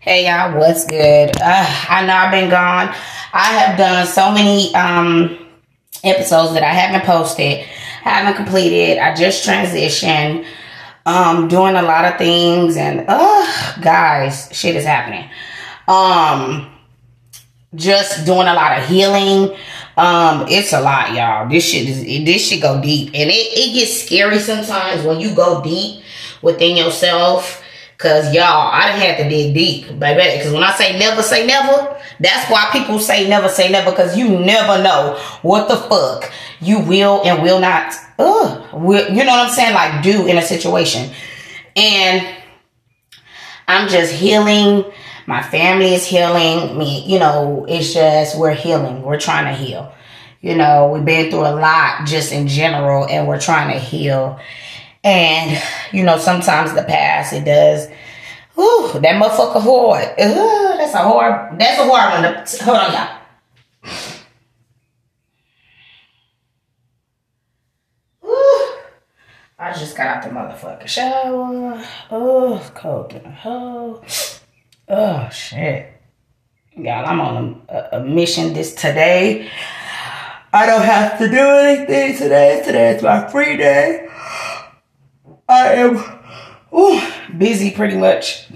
Hey y'all, what's good? Uh, I know I've been gone. I have done so many um, episodes that I haven't posted, haven't completed. I just transitioned, um, doing a lot of things, and uh, guys, shit is happening. Um, just doing a lot of healing. Um, it's a lot, y'all. This shit is this shit go deep, and it it gets scary sometimes when you go deep within yourself Cause y'all, I didn't have to dig deep, baby. Cause when I say never say never, that's why people say never say never. Cause you never know what the fuck you will and will not, uh, will, you know what I'm saying? Like do in a situation. And I'm just healing. My family is healing. Me, you know, it's just we're healing. We're trying to heal. You know, we've been through a lot just in general, and we're trying to heal. And, you know, sometimes the past, it does. Ooh, that motherfucker hard. Ooh, that's a hard, that's a hard one. To, hold on, y'all. Ooh, I just got out the motherfucking shower. Oh, it's cold in the hole. Oh, shit. Y'all, I'm on a, a mission this today. I don't have to do anything today. Today is my free day. I am ooh, busy pretty much.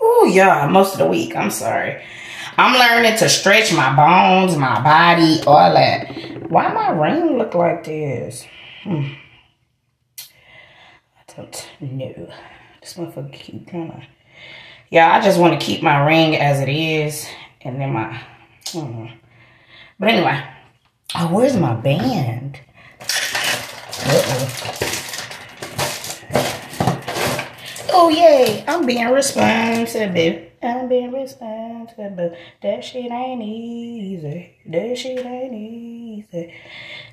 Oh yeah, most of the week. I'm sorry. I'm learning to stretch my bones, my body, all that. Why my ring look like this? Hmm. I don't know. This motherfucker keep of. Yeah, I just want to keep my ring as it is, and then my. Hmm. But anyway. Oh, where's my band? Uh-oh. Oh, yay. I'm being responsible. I'm being responsible. That shit ain't easy. That shit ain't easy.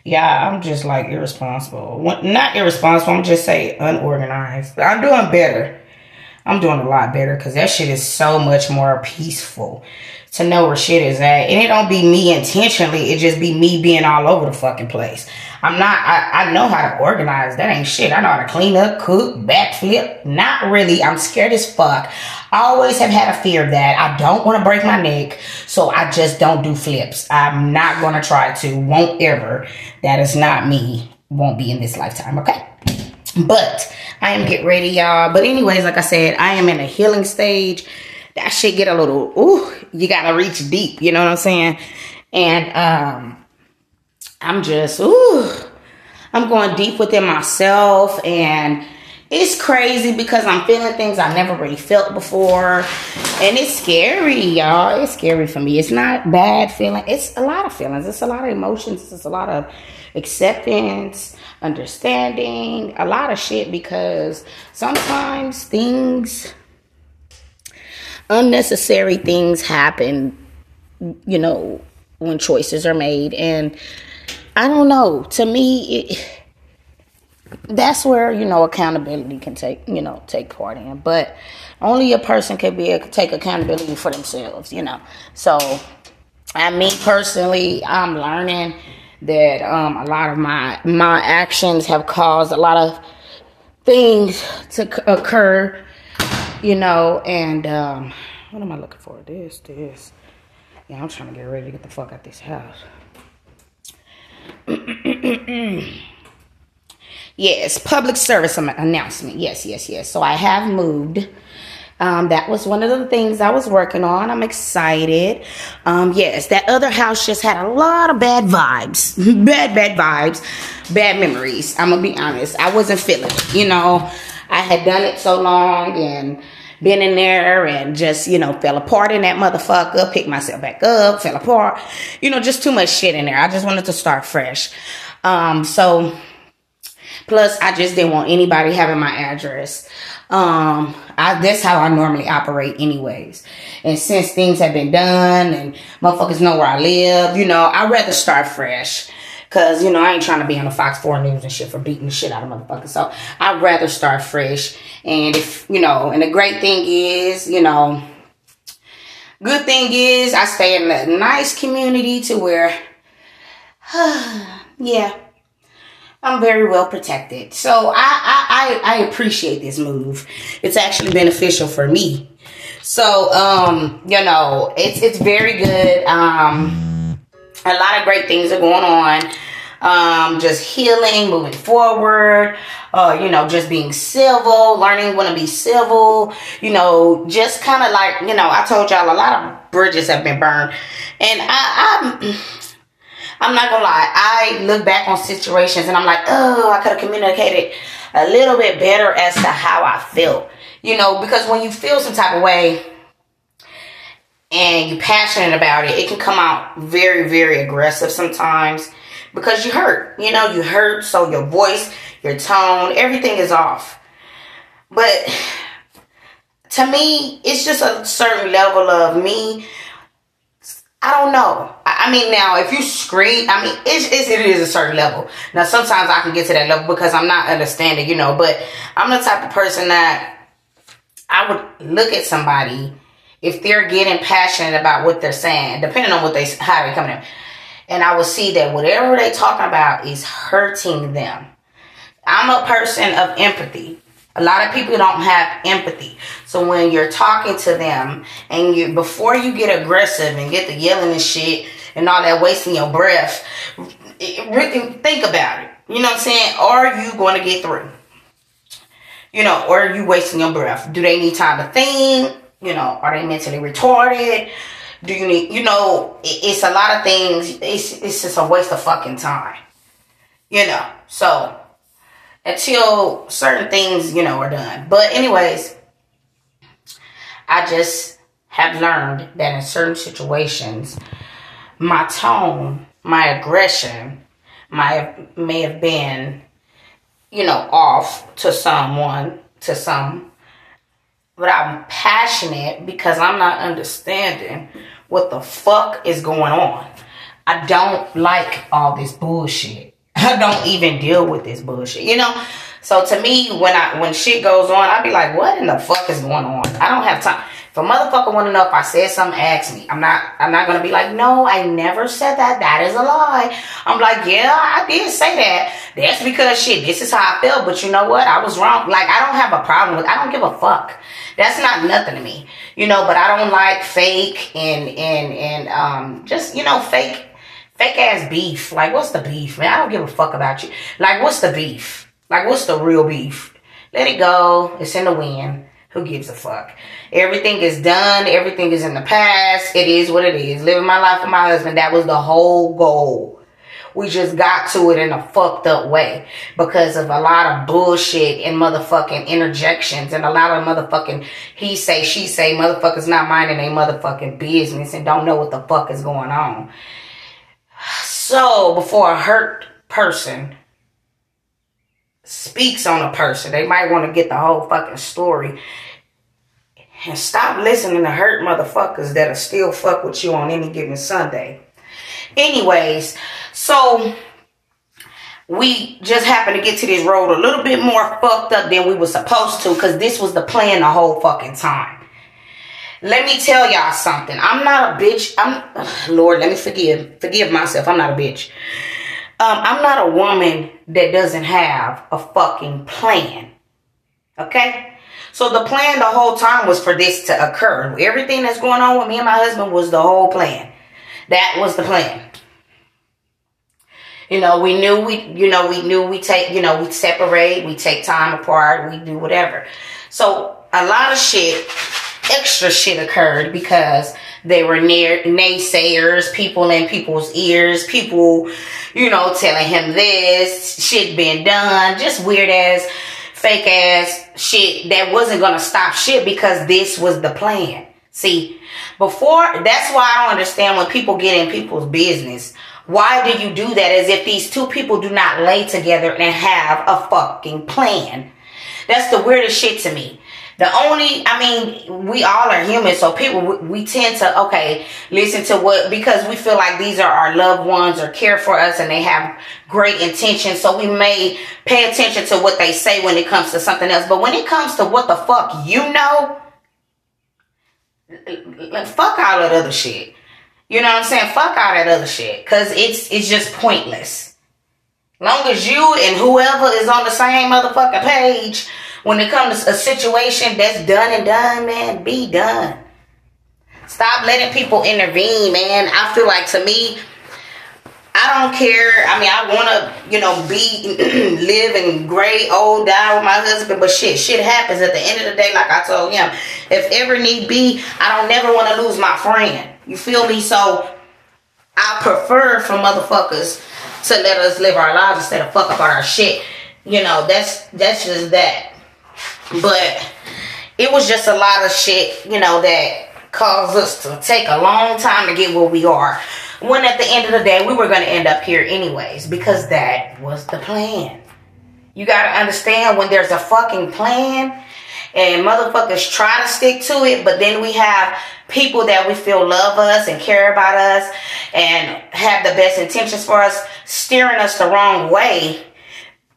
Yeah, I'm just like irresponsible. Not irresponsible, I'm just say unorganized. I'm doing better. I'm doing a lot better because that shit is so much more peaceful to know where shit is at. And it don't be me intentionally, it just be me being all over the fucking place. I'm not, I, I know how to organize. That ain't shit. I know how to clean up, cook, backflip. Not really. I'm scared as fuck. I always have had a fear of that. I don't want to break my neck, so I just don't do flips. I'm not going to try to. Won't ever. That is not me. Won't be in this lifetime, okay? But I am get ready, y'all. But anyways, like I said, I am in a healing stage that shit get a little, ooh, you gotta reach deep, you know what I'm saying? And um, I'm just, ooh, I'm going deep within myself and it's crazy because I'm feeling things I never really felt before. And it's scary, y'all. It's scary for me. It's not bad feeling. It's a lot of feelings. It's a lot of emotions. It's a lot of acceptance, understanding, a lot of shit because sometimes things unnecessary things happen, you know, when choices are made. And I don't know, to me, it, that's where, you know, accountability can take, you know, take part in. But only a person can be take accountability for themselves, you know. So, I mean, personally, I'm learning that um, a lot of my my actions have caused a lot of things to occur you know, and um, what am I looking for? This, this. Yeah, I'm trying to get ready to get the fuck out of this house. yes, public service announcement. Yes, yes, yes. So I have moved. Um, that was one of the things I was working on. I'm excited. Um, yes, that other house just had a lot of bad vibes. bad, bad vibes. Bad memories. I'm going to be honest. I wasn't feeling it. You know, I had done it so long and been in there and just, you know, fell apart in that motherfucker, picked myself back up, fell apart. You know, just too much shit in there. I just wanted to start fresh. Um, so plus I just didn't want anybody having my address. Um, I, that's how I normally operate anyways. And since things have been done and motherfuckers know where I live, you know, I'd rather start fresh. Cause, you know, I ain't trying to be on the Fox 4 News and shit for beating the shit out of motherfuckers. So I'd rather start fresh. And if, you know, and the great thing is, you know, good thing is I stay in a nice community to where, yeah, I'm very well protected. So I, I, I, appreciate this move. It's actually beneficial for me. So, um, you know, it's, it's very good. Um, a lot of great things are going on. Um, just healing, moving forward, uh, you know, just being civil, learning when to be civil, you know, just kind of like, you know, I told y'all a lot of bridges have been burned. And I, I'm, I'm not gonna lie, I look back on situations and I'm like, oh, I could have communicated a little bit better as to how I felt. You know, because when you feel some type of way and you're passionate about it, it can come out very, very aggressive sometimes because you hurt. You know, you hurt, so your voice, your tone, everything is off. But to me, it's just a certain level of me. I don't know. I mean, now if you scream, I mean, it's, it's, it is a certain level. Now, sometimes I can get to that level because I'm not understanding, you know. But I'm the type of person that I would look at somebody if they're getting passionate about what they're saying, depending on what they how they coming in and I will see that whatever they talking about is hurting them. I'm a person of empathy. A lot of people don't have empathy. So when you're talking to them and you before you get aggressive and get the yelling and shit and all that wasting your breath, think about it. You know what I'm saying? Are you going to get through? You know, or are you wasting your breath? Do they need time to think? You know, are they mentally retarded? Do you need, you know, it's a lot of things. It's, it's just a waste of fucking time. You know, so until certain things, you know, are done. But, anyways, I just have learned that in certain situations, my tone, my aggression, my may have been, you know, off to someone, to some, but I'm passionate because I'm not understanding what the fuck is going on. I don't like all this bullshit. I don't even deal with this bullshit, you know? So to me, when I when shit goes on, I'd be like, what in the fuck is going on? I don't have time. If a motherfucker want to know if I said something, ask me. I'm not. I'm not gonna be like, no, I never said that. That is a lie. I'm like, yeah, I did say that. That's because shit. This is how I felt. But you know what? I was wrong. Like I don't have a problem with. I don't give a fuck. That's not nothing to me, you know. But I don't like fake and and and um just you know fake fake ass beef. Like what's the beef, man? I don't give a fuck about you. Like what's the beef? Like what's the real beef? Let it go. It's in the wind. Who gives a fuck? Everything is done. Everything is in the past. It is what it is. Living my life with my husband. That was the whole goal. We just got to it in a fucked up way because of a lot of bullshit and motherfucking interjections and a lot of motherfucking he say, she say, motherfuckers not minding their motherfucking business and don't know what the fuck is going on. So before a hurt person speaks on a person, they might want to get the whole fucking story. And stop listening to hurt motherfuckers that'll still fuck with you on any given Sunday. Anyways, so we just happened to get to this road a little bit more fucked up than we were supposed to because this was the plan the whole fucking time. Let me tell y'all something. I'm not a bitch. I'm Lord, let me forgive forgive myself. I'm not a bitch. Um, I'm not a woman that doesn't have a fucking plan. Okay? So the plan the whole time was for this to occur. Everything that's going on with me and my husband was the whole plan. That was the plan. You know, we knew we, you know, we knew we take, you know, we separate, we take time apart, we do whatever. So a lot of shit, extra shit occurred because they were near naysayers, people in people's ears, people, you know, telling him this, shit been done, just weird ass, fake ass shit that wasn't gonna stop shit because this was the plan. See, before, that's why I don't understand when people get in people's business why do you do that as if these two people do not lay together and have a fucking plan? That's the weirdest shit to me. The only, I mean, we all are human, so people, we tend to, okay, listen to what, because we feel like these are our loved ones or care for us and they have great intentions, so we may pay attention to what they say when it comes to something else. But when it comes to what the fuck you know, fuck all that other shit. You know what I'm saying? Fuck all that other shit. Cause it's it's just pointless. Long as you and whoever is on the same motherfucking page, when it comes to a situation that's done and done, man, be done. Stop letting people intervene, man. I feel like to me, I don't care. I mean, I want to, you know, be live in great old die with my husband, but shit, shit happens at the end of the day. Like I told him, if ever need be, I don't never want to lose my friend. You feel me? So I prefer for motherfuckers to let us live our lives instead of fuck up our shit. You know, that's that's just that. But it was just a lot of shit, you know, that caused us to take a long time to get where we are. When at the end of the day, we were going to end up here anyways, because that was the plan. You got to understand when there's a fucking plan and motherfuckers try to stick to it, but then we have people that we feel love us and care about us and have the best intentions for us steering us the wrong way,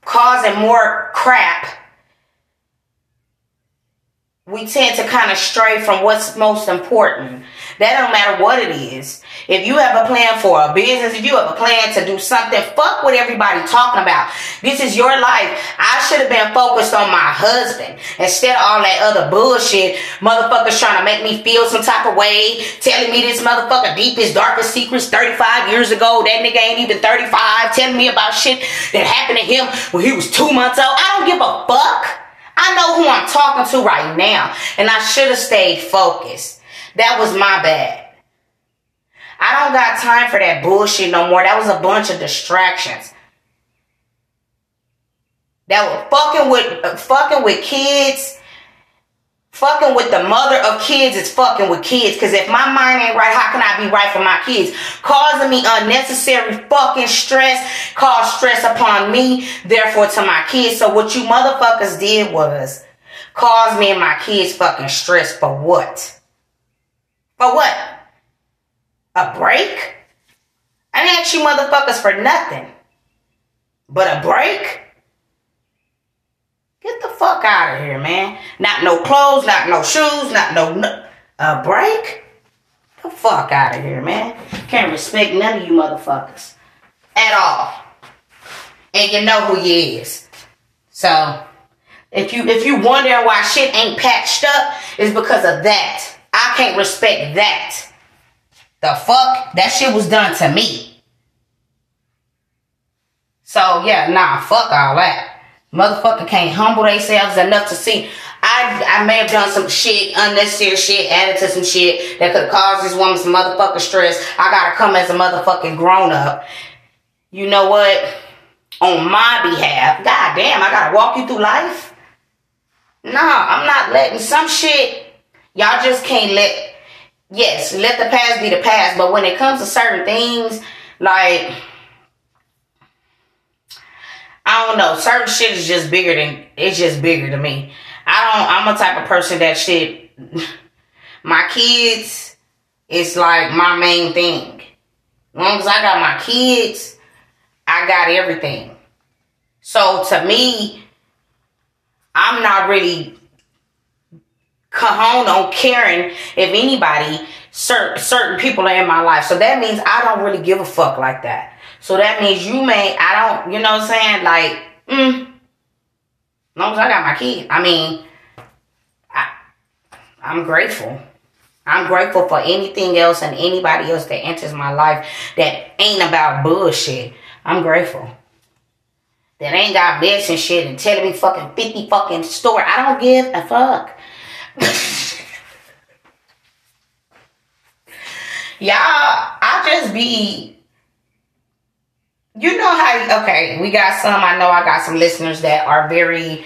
causing more crap. We tend to kind of stray from what's most important. That don't matter what it is. If you have a plan for a business, if you have a plan to do something, fuck what everybody talking about. This is your life. I should have been focused on my husband instead of all that other bullshit. Motherfuckers trying to make me feel some type of way, telling me this motherfucker deepest, darkest secrets 35 years ago. That nigga ain't even 35, telling me about shit that happened to him when he was two months old. I don't give a fuck. I know who I'm talking to right now, and I should have stayed focused. That was my bad. I don't got time for that bullshit no more. That was a bunch of distractions. That was fucking with uh, fucking with kids. Fucking with the mother of kids is fucking with kids. Cause if my mind ain't right, how can I be right for my kids? Causing me unnecessary fucking stress, cause stress upon me, therefore to my kids. So what you motherfuckers did was cause me and my kids fucking stress for what? For what? A break? I didn't ask you motherfuckers for nothing. But a break? Get the fuck out of here, man. Not no clothes, not no shoes, not no, no a break? the fuck out of here, man. Can't respect none of you motherfuckers. At all. And you know who you is. So if you if you wonder why shit ain't patched up, it's because of that. I can't respect that. The fuck? That shit was done to me. So yeah, nah, fuck all that. Motherfucker can't humble themselves enough to see. I I may have done some shit, unnecessary shit, added to some shit that could cause this woman some motherfucking stress. I gotta come as a motherfucking grown up. You know what? On my behalf, god damn, I gotta walk you through life. Nah, I'm not letting some shit. Y'all just can't let yes, let the past be the past. But when it comes to certain things, like I don't know, certain shit is just bigger than it's just bigger to me. I don't. I'm a type of person that shit. My kids, it's like my main thing. As long as I got my kids, I got everything. So to me, I'm not really cajon on caring if anybody, certain, certain people are in my life. So that means I don't really give a fuck like that. So that means you may, I don't, you know what I'm saying? Like, mm, as long as I got my kid. I mean, I, I'm grateful. I'm grateful for anything else and anybody else that enters my life that ain't about bullshit. I'm grateful. That ain't got mess and shit and telling me fucking 50 fucking story. I don't give a fuck. Y'all, I just be, you know how, okay, we got some, I know I got some listeners that are very,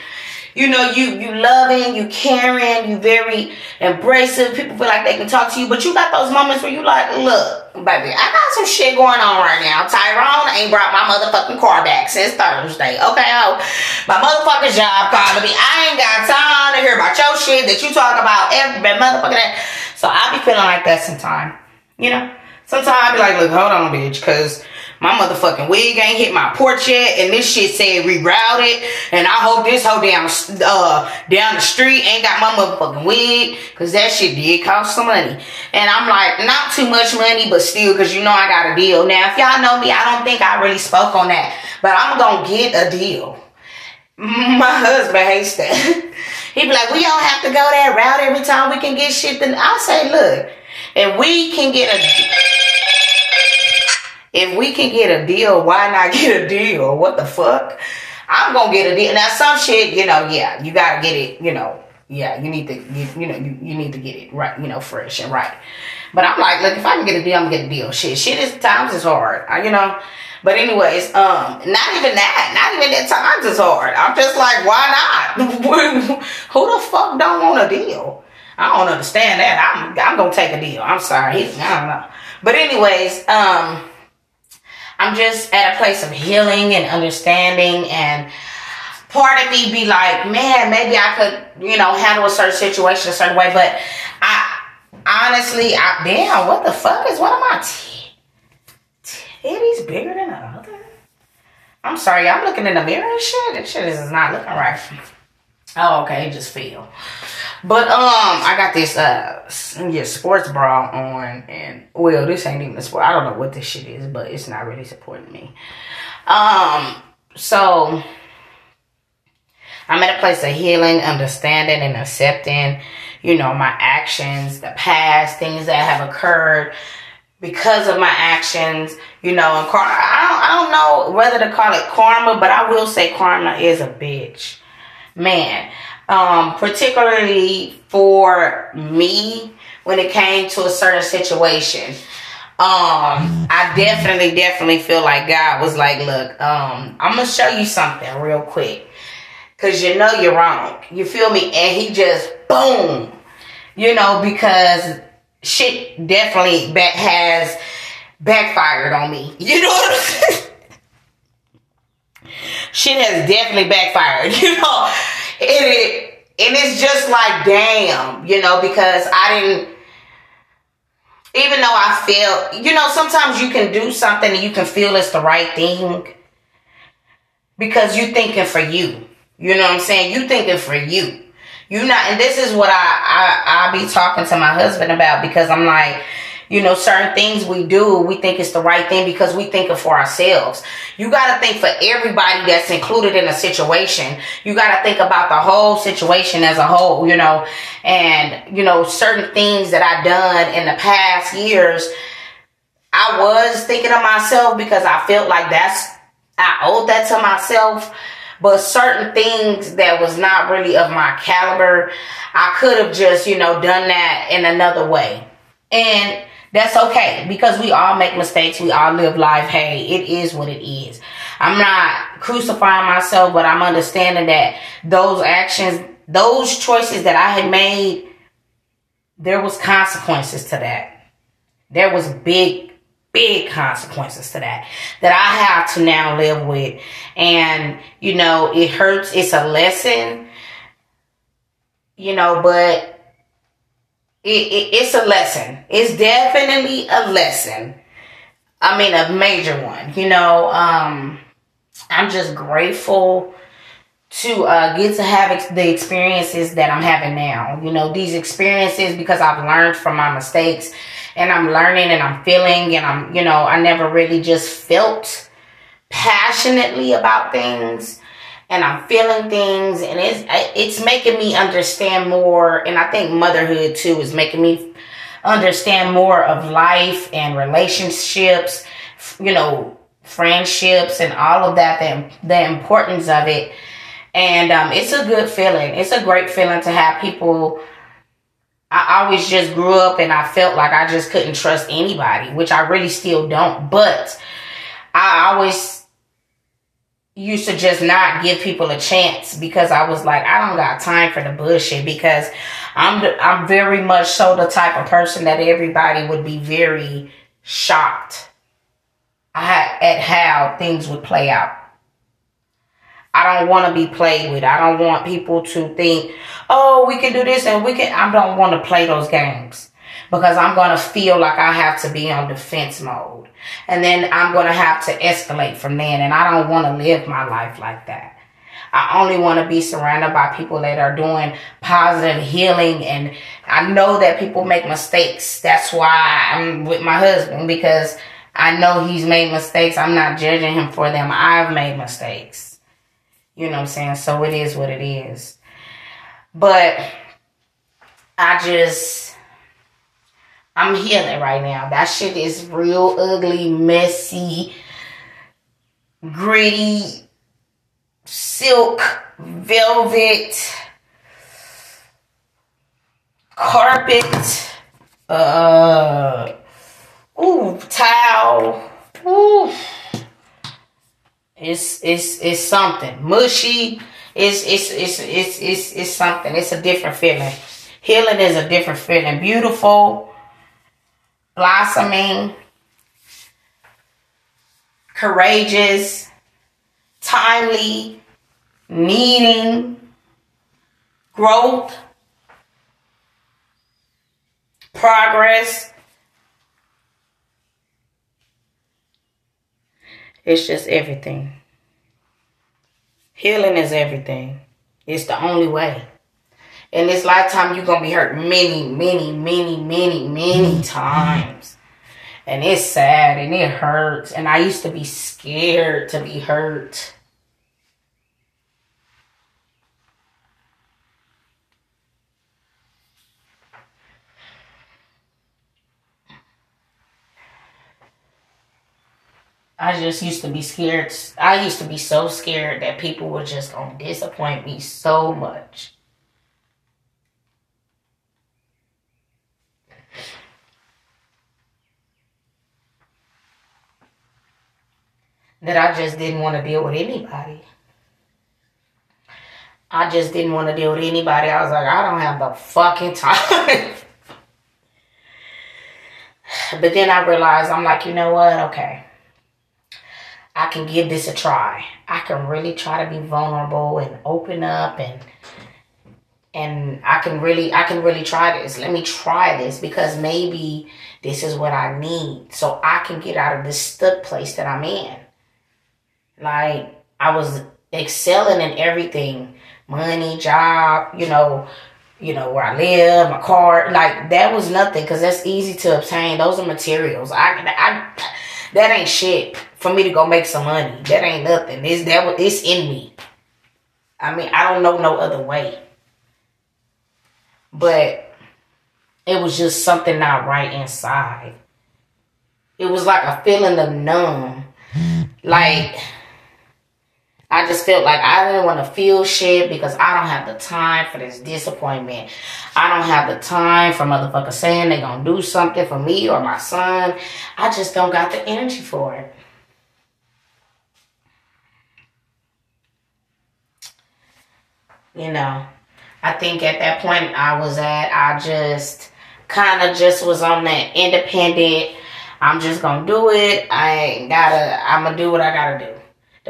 you know, you you loving, you caring, you very embracing. People feel like they can talk to you, but you got those moments where you like, look, baby, I got some shit going on right now. Tyrone ain't brought my motherfucking car back since Thursday. Okay, oh, my motherfucking job calling me. I ain't got time to hear about your shit that you talk about every motherfucking day. So I be feeling like that sometimes, you know. Sometimes I be like, look, hold on, bitch, because My motherfucking wig ain't hit my porch yet, and this shit said rerouted. And I hope this hoe down uh down the street ain't got my motherfucking wig, cause that shit did cost some money. And I'm like, not too much money, but still, cause you know I got a deal. Now, if y'all know me, I don't think I really spoke on that, but I'm gonna get a deal. My husband hates that. he be like, we don't have to go that route every time we can get shit. Then I say, look, if we can get a if we can get a deal, why not get a deal? What the fuck? I'm gonna get a deal. Now some shit, you know, yeah, you gotta get it, you know, yeah, you need to, you, you know, you, you need to get it right, you know, fresh and right. But I'm like, look, if I can get a deal, I'm gonna get a deal. Shit, shit is times is hard, you know. But anyways, um, not even that, not even that times is hard. I'm just like, why not? Who the fuck don't want a deal? I don't understand that. I'm I'm gonna take a deal. I'm sorry. I don't know. But anyways, um, I'm just at a place of healing and understanding and part of me be like, man, maybe I could, you know, handle a certain situation a certain way. But I honestly, I damn, what the fuck is one of my titties bigger than the other? I'm sorry, I'm looking in the mirror and shit. This shit is not looking right. Oh, okay, just feel. But um, I got this uh yeah sports bra on, and well, this ain't even a sport. I don't know what this shit is, but it's not really supporting me. Um, so I'm at a place of healing, understanding, and accepting. You know my actions, the past things that have occurred because of my actions. You know, and. I don't, I don't know whether to call it karma, but I will say karma is a bitch, man um, particularly for me when it came to a certain situation. Um, I definitely, definitely feel like God was like, look, um, I'm gonna show you something real quick. Cause you know you're wrong. You feel me? And he just boom. You know, because shit definitely back has backfired on me. You know what I'm saying? Shit has definitely backfired, you know And it, and it's just like damn, you know, because I didn't even though I feel, you know, sometimes you can do something and you can feel it's the right thing because you thinking for you. You know what I'm saying? You thinking for you. You not, and this is what I I I be talking to my husband about because I'm like, you know, certain things we do, we think it's the right thing because we think it for ourselves. You got to think for everybody that's included in a situation. You got to think about the whole situation as a whole, you know, and, you know, certain things that I've done in the past years, I was thinking of myself because I felt like that's, I owed that to myself but certain things that was not really of my caliber, I could have just, you know, done that in another way. And that's okay because we all make mistakes. We all live life. Hey, it is what it is. I'm not crucifying myself, but I'm understanding that those actions, those choices that I had made, there was consequences to that. There was big, big consequences to that that I have to now live with. And, you know, it hurts. It's a lesson, you know, but it, it, it's a lesson. It's definitely a lesson. I mean, a major one. You know, um, I'm just grateful to uh, get to have ex- the experiences that I'm having now. You know, these experiences because I've learned from my mistakes and I'm learning and I'm feeling and I'm, you know, I never really just felt passionately about things and I'm feeling things and it's it's making me understand more and I think motherhood too is making me understand more of life and relationships, you know, friendships and all of that the, the importance of it. And um, it's a good feeling. It's a great feeling to have people I always just grew up and I felt like I just couldn't trust anybody, which I really still don't. But I always used to just not give people a chance because I was like, I don't got time for the bullshit because I'm the, I'm very much so the type of person that everybody would be very shocked at how things would play out. I don't want to be played with. I don't want people to think, oh, we can do this and we can. I don't want to play those games because I'm going to feel like I have to be on defense mode. And then I'm going to have to escalate from then. And I don't want to live my life like that. I only want to be surrounded by people that are doing positive healing. And I know that people make mistakes. That's why I'm with my husband because I know he's made mistakes. I'm not judging him for them. I've made mistakes. You know what I'm saying? So it is what it is. But I just, I'm healing right now. That shit is real ugly, messy, gritty, silk, velvet, carpet, uh, ooh, towel, ooh. It's it's it's something mushy. It's it's it's it's it's it's something. It's a different feeling. Healing is a different feeling. Beautiful, blossoming, courageous, timely, needing, growth, progress. It's just everything. Healing is everything. It's the only way. In this lifetime, you're going to be hurt many, many, many, many, many times. And it's sad and it hurts. And I used to be scared to be hurt. I just used to be scared. I used to be so scared that people were just to disappoint me so much. That I just didn't want to deal with anybody. I just didn't want to deal with anybody. I was like, I don't have the fucking time. but then I realized, I'm like, you know what? Okay I can give this a try. I can really try to be vulnerable and open up and and I can really I can really try this. Let me try this because maybe this is what I need so I can get out of this stuck place that I'm in. Like I was excelling in everything, money, job, you know, you know where I live, my car, like that was nothing because that's easy to obtain. Those are materials. I I that ain't shit for me to go make some money. That ain't nothing. It's that it's in me. I mean, I don't know no other way. But it was just something not right inside. It was like a feeling of numb. Like I just felt like I didn't want to feel shit because I don't have the time for this disappointment. I don't have the time for motherfuckers saying they gonna do something for me or my son. I just don't got the energy for it. You know, I think at that point I was at, I just kind of just was on that independent. I'm just gonna do it. I ain't gotta, I'm gonna do what I gotta do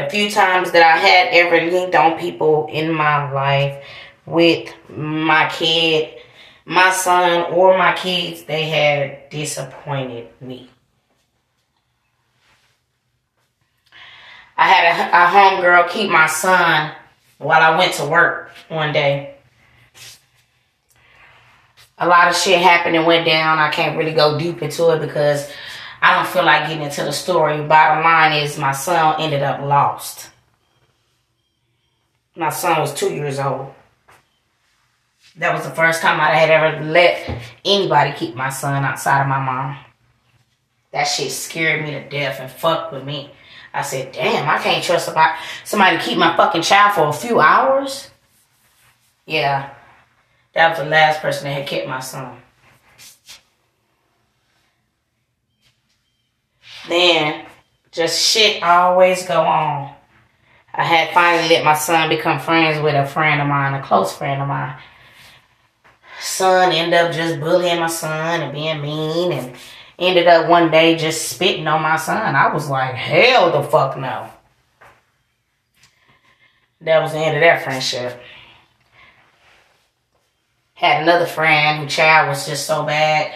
the few times that I had ever linked on people in my life with my kid, my son, or my kids, they had disappointed me. I had a, a homegirl keep my son while I went to work one day. A lot of shit happened and went down. I can't really go deep into it because I don't feel like getting into the story. Bottom line is my son ended up lost. My son was two years old. That was the first time I had ever let anybody keep my son outside of my mom. That shit scared me to death and fucked with me. I said, damn, I can't trust about somebody to keep my fucking child for a few hours. Yeah, that was the last person that had kept my son. Then just shit always go on. I had finally let my son become friends with a friend of mine, a close friend of mine. Son ended up just bullying my son and being mean and ended up one day just spitting on my son. I was like, hell the fuck no. That was the end of that friendship. Had another friend who child was just so bad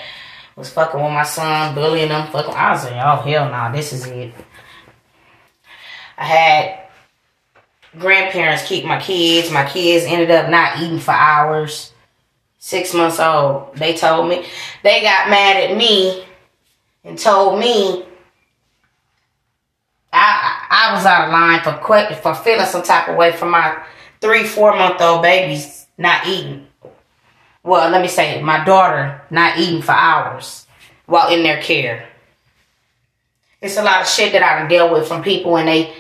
was fucking with my son, bullying him. Fucking, I was like, oh hell no, nah, this is it. I had grandparents keep my kids. My kids ended up not eating for hours. Six months old. They told me they got mad at me and told me I I was out of line for for feeling some type of way for my three four month old babies not eating. Well, let me say my daughter not eating for hours while in their care. It's a lot of shit that I deal with from people and they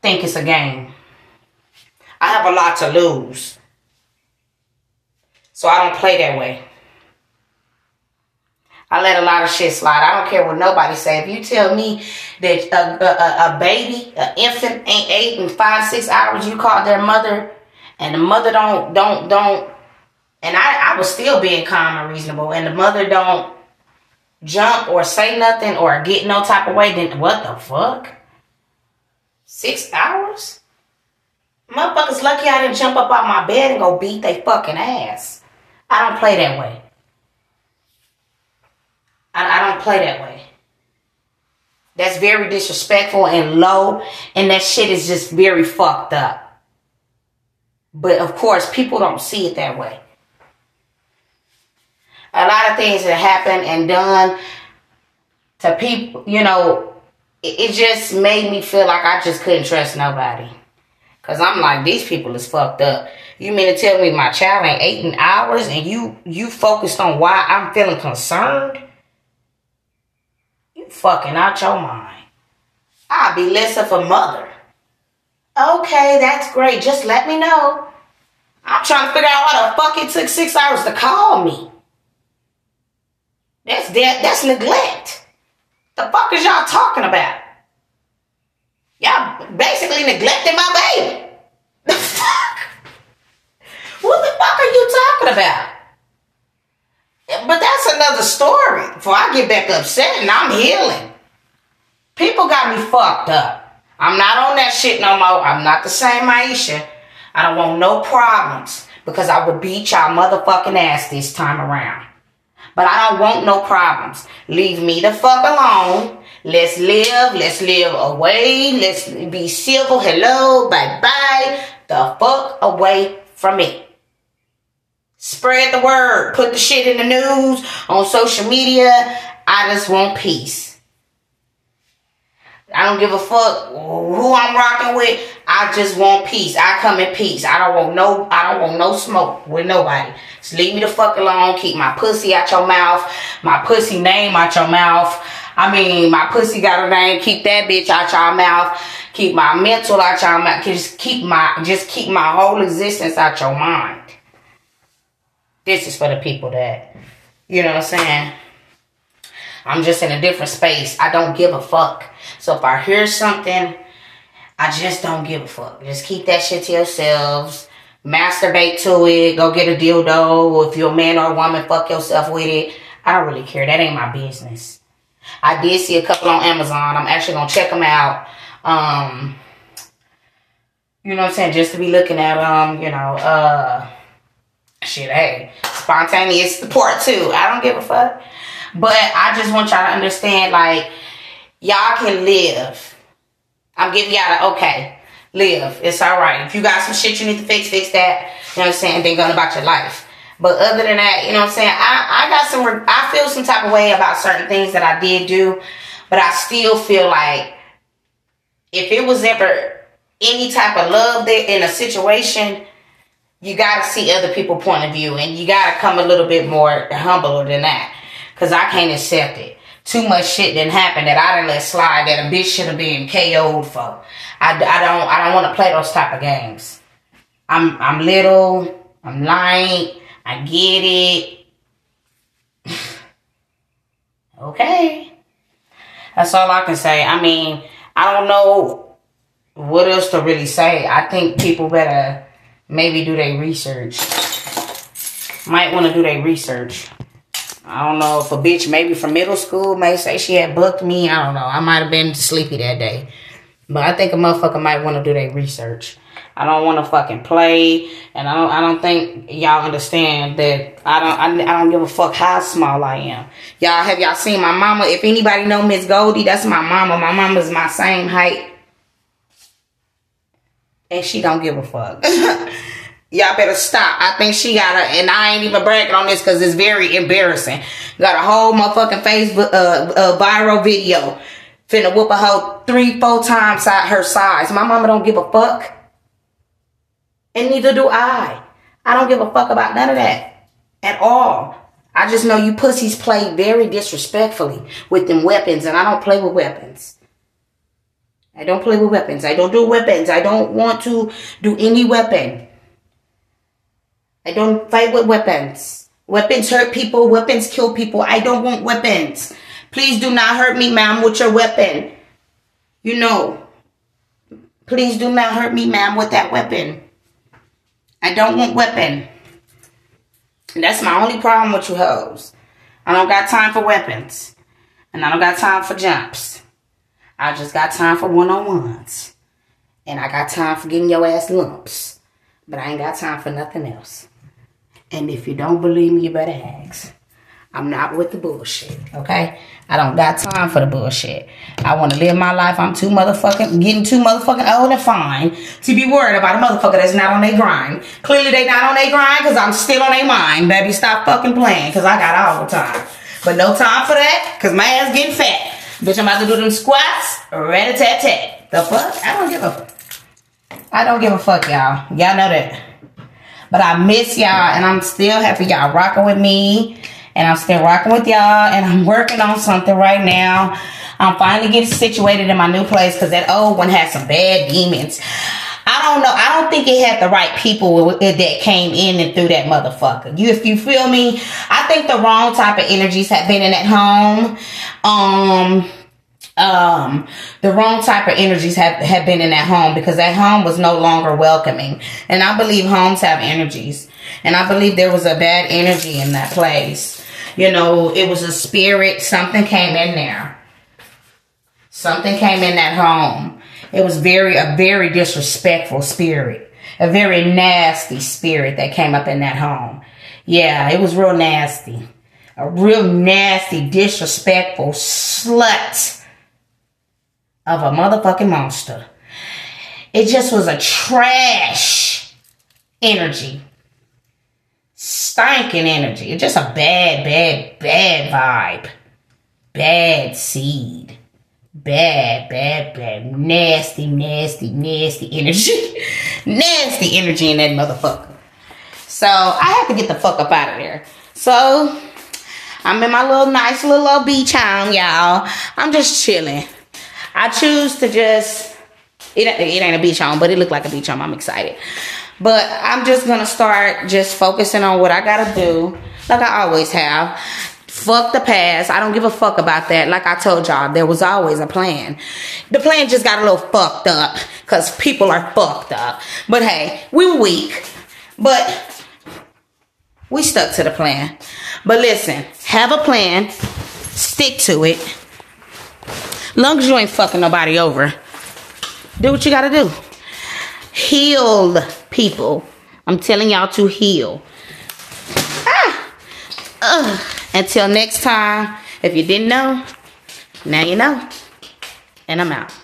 think it's a game. I have a lot to lose. So I don't play that way. I let a lot of shit slide. I don't care what nobody say. If you tell me that a, a, a baby, an infant ain't eight five, six hours, you call their mother and the mother don't, don't, don't, and I, I was still being calm and reasonable and the mother don't jump or say nothing or get no type of way, then what the fuck? Six hours? Motherfuckers lucky I didn't jump up out my bed and go beat they fucking ass. I don't play that way. I, I don't play that way. That's very disrespectful and low, and that shit is just very fucked up. But of course, people don't see it that way. A lot of things that happened and done to people, you know, it, just made me feel like I just couldn't trust nobody. Cause I'm like, these people is fucked up. You mean to tell me my child ain't eight hours and you you focused on why I'm feeling concerned? You fucking out your mind. I'll be less of a mother. Okay, that's great. Just let me know. I'm trying to figure out why the fuck it took six hours to call me. That's that that's neglect. The fuck is y'all talking about? Y'all basically neglecting my baby. The fuck? What the fuck are you talking about? But that's another story. Before I get back upset and I'm healing. People got me fucked up. I'm not on that shit no more. I'm not the same Aisha. I don't want no problems because I would beat y'all motherfucking ass this time around. But I don't want no problems. Leave me the fuck alone. Let's live. Let's live away. Let's be civil. Hello. Bye bye. The fuck away from me. Spread the word. Put the shit in the news, on social media. I just want peace. I don't give a fuck who I'm rocking with. I just want peace. I come in peace. I don't want no I don't want no smoke with nobody. Just leave me the fuck alone. Keep my pussy out your mouth. My pussy name out your mouth. I mean, my pussy got a name. Keep that bitch out your mouth. Keep my mental out your mouth. Just keep my just keep my whole existence out your mind. This is for the people that you know what I'm saying. I'm just in a different space. I don't give a fuck. So if I hear something, I just don't give a fuck. Just keep that shit to yourselves. Masturbate to it. Go get a dildo. If you're a man or a woman, fuck yourself with it. I don't really care. That ain't my business. I did see a couple on Amazon. I'm actually gonna check them out. Um, you know what I'm saying? Just to be looking at them, you know, uh, shit, hey, spontaneous part too. I don't give a fuck. But I just want y'all to understand, like, y'all can live. I'm giving y'all the okay. Live. It's all right. If you got some shit you need to fix, fix that. You know what I'm saying? Then go about your life. But other than that, you know what I'm saying? I, I got some, I feel some type of way about certain things that I did do. But I still feel like if it was ever any type of love there in a situation, you got to see other people's point of view and you got to come a little bit more humbler than that. Because I can't accept it too much shit didn't happen that I didn't let slide that a bitch should have been KO'd for. I, I don't I don't want to play those type of games. I'm I'm little. I'm light. I get it. okay. That's all I can say. I mean, I don't know what else to really say. I think people better maybe do their research. Might want to do their research. I don't know if a bitch maybe from middle school may say she had booked me. I don't know. I might have been sleepy that day. But I think a motherfucker might want to do their research. I don't want to fucking play, and I don't. I don't think y'all understand that I don't. I, I don't give a fuck how small I am. Y'all have y'all seen my mama? If anybody know Miss Goldie, that's my mama. My mama's my same height, and she don't give a fuck. y'all better stop. I think she got a, and I ain't even bragging on this because it's very embarrassing. Got a whole motherfucking Facebook uh, uh viral video. Finna whoop a hoe three, four times at her size. My mama don't give a fuck. And neither do I. I don't give a fuck about none of that at all. I just know you pussies play very disrespectfully with them weapons, and I don't play with weapons. I don't play with weapons. I don't do weapons. I don't want to do any weapon. I don't fight with weapons. Weapons hurt people. Weapons kill people. I don't want weapons. Please do not hurt me, ma'am, with your weapon. You know. Please do not hurt me, ma'am, with that weapon. I don't want weapon. That's my only problem with you hoes. I don't got time for weapons. And I don't got time for jumps. I just got time for one-on-ones. And I got time for getting your ass lumps. But I ain't got time for nothing else. And if you don't believe me, you better ask. I'm not with the bullshit, okay? I don't got time for the bullshit. I want to live my life. I'm too motherfucking, getting too motherfucking old and fine to be worried about a motherfucker that's not on their grind. Clearly they not on their grind because I'm still on their mind. Baby, stop fucking playing because I got all the time. But no time for that because my ass getting fat. Bitch, I'm about to do them squats. Rat-a-tat-tat. The fuck? I don't give a I don't give a fuck, y'all. Y'all know that. But I miss y'all and I'm still happy y'all rocking with me and I'm still rocking with y'all and I'm working on something right now. I'm finally getting situated in my new place because that old one had some bad demons. I don't know. I don't think it had the right people that came in and through that motherfucker. You, if you feel me, I think the wrong type of energies have been in that home. Um, um, the wrong type of energies have, have been in that home because that home was no longer welcoming. And I believe homes have energies. And I believe there was a bad energy in that place. You know, it was a spirit. Something came in there. Something came in that home. It was very, a very disrespectful spirit. A very nasty spirit that came up in that home. Yeah, it was real nasty. A real nasty, disrespectful slut of a motherfucking monster. It just was a trash energy stinking energy. It's just a bad, bad, bad vibe. Bad seed. Bad, bad, bad. Nasty, nasty, nasty energy. nasty energy in that motherfucker. So I have to get the fuck up out of there. So I'm in my little nice little, little beach home, y'all. I'm just chilling. I choose to just it, it ain't a beach home, but it looked like a beach home. I'm excited. But I'm just gonna start just focusing on what I gotta do, like I always have. Fuck the past. I don't give a fuck about that. Like I told y'all, there was always a plan. The plan just got a little fucked up because people are fucked up. But hey, we weak. But we stuck to the plan. But listen, have a plan, stick to it. Long as you ain't fucking nobody over, do what you gotta do. Heal people. I'm telling y'all to heal. Ah. Uh. Until next time, if you didn't know, now you know. And I'm out.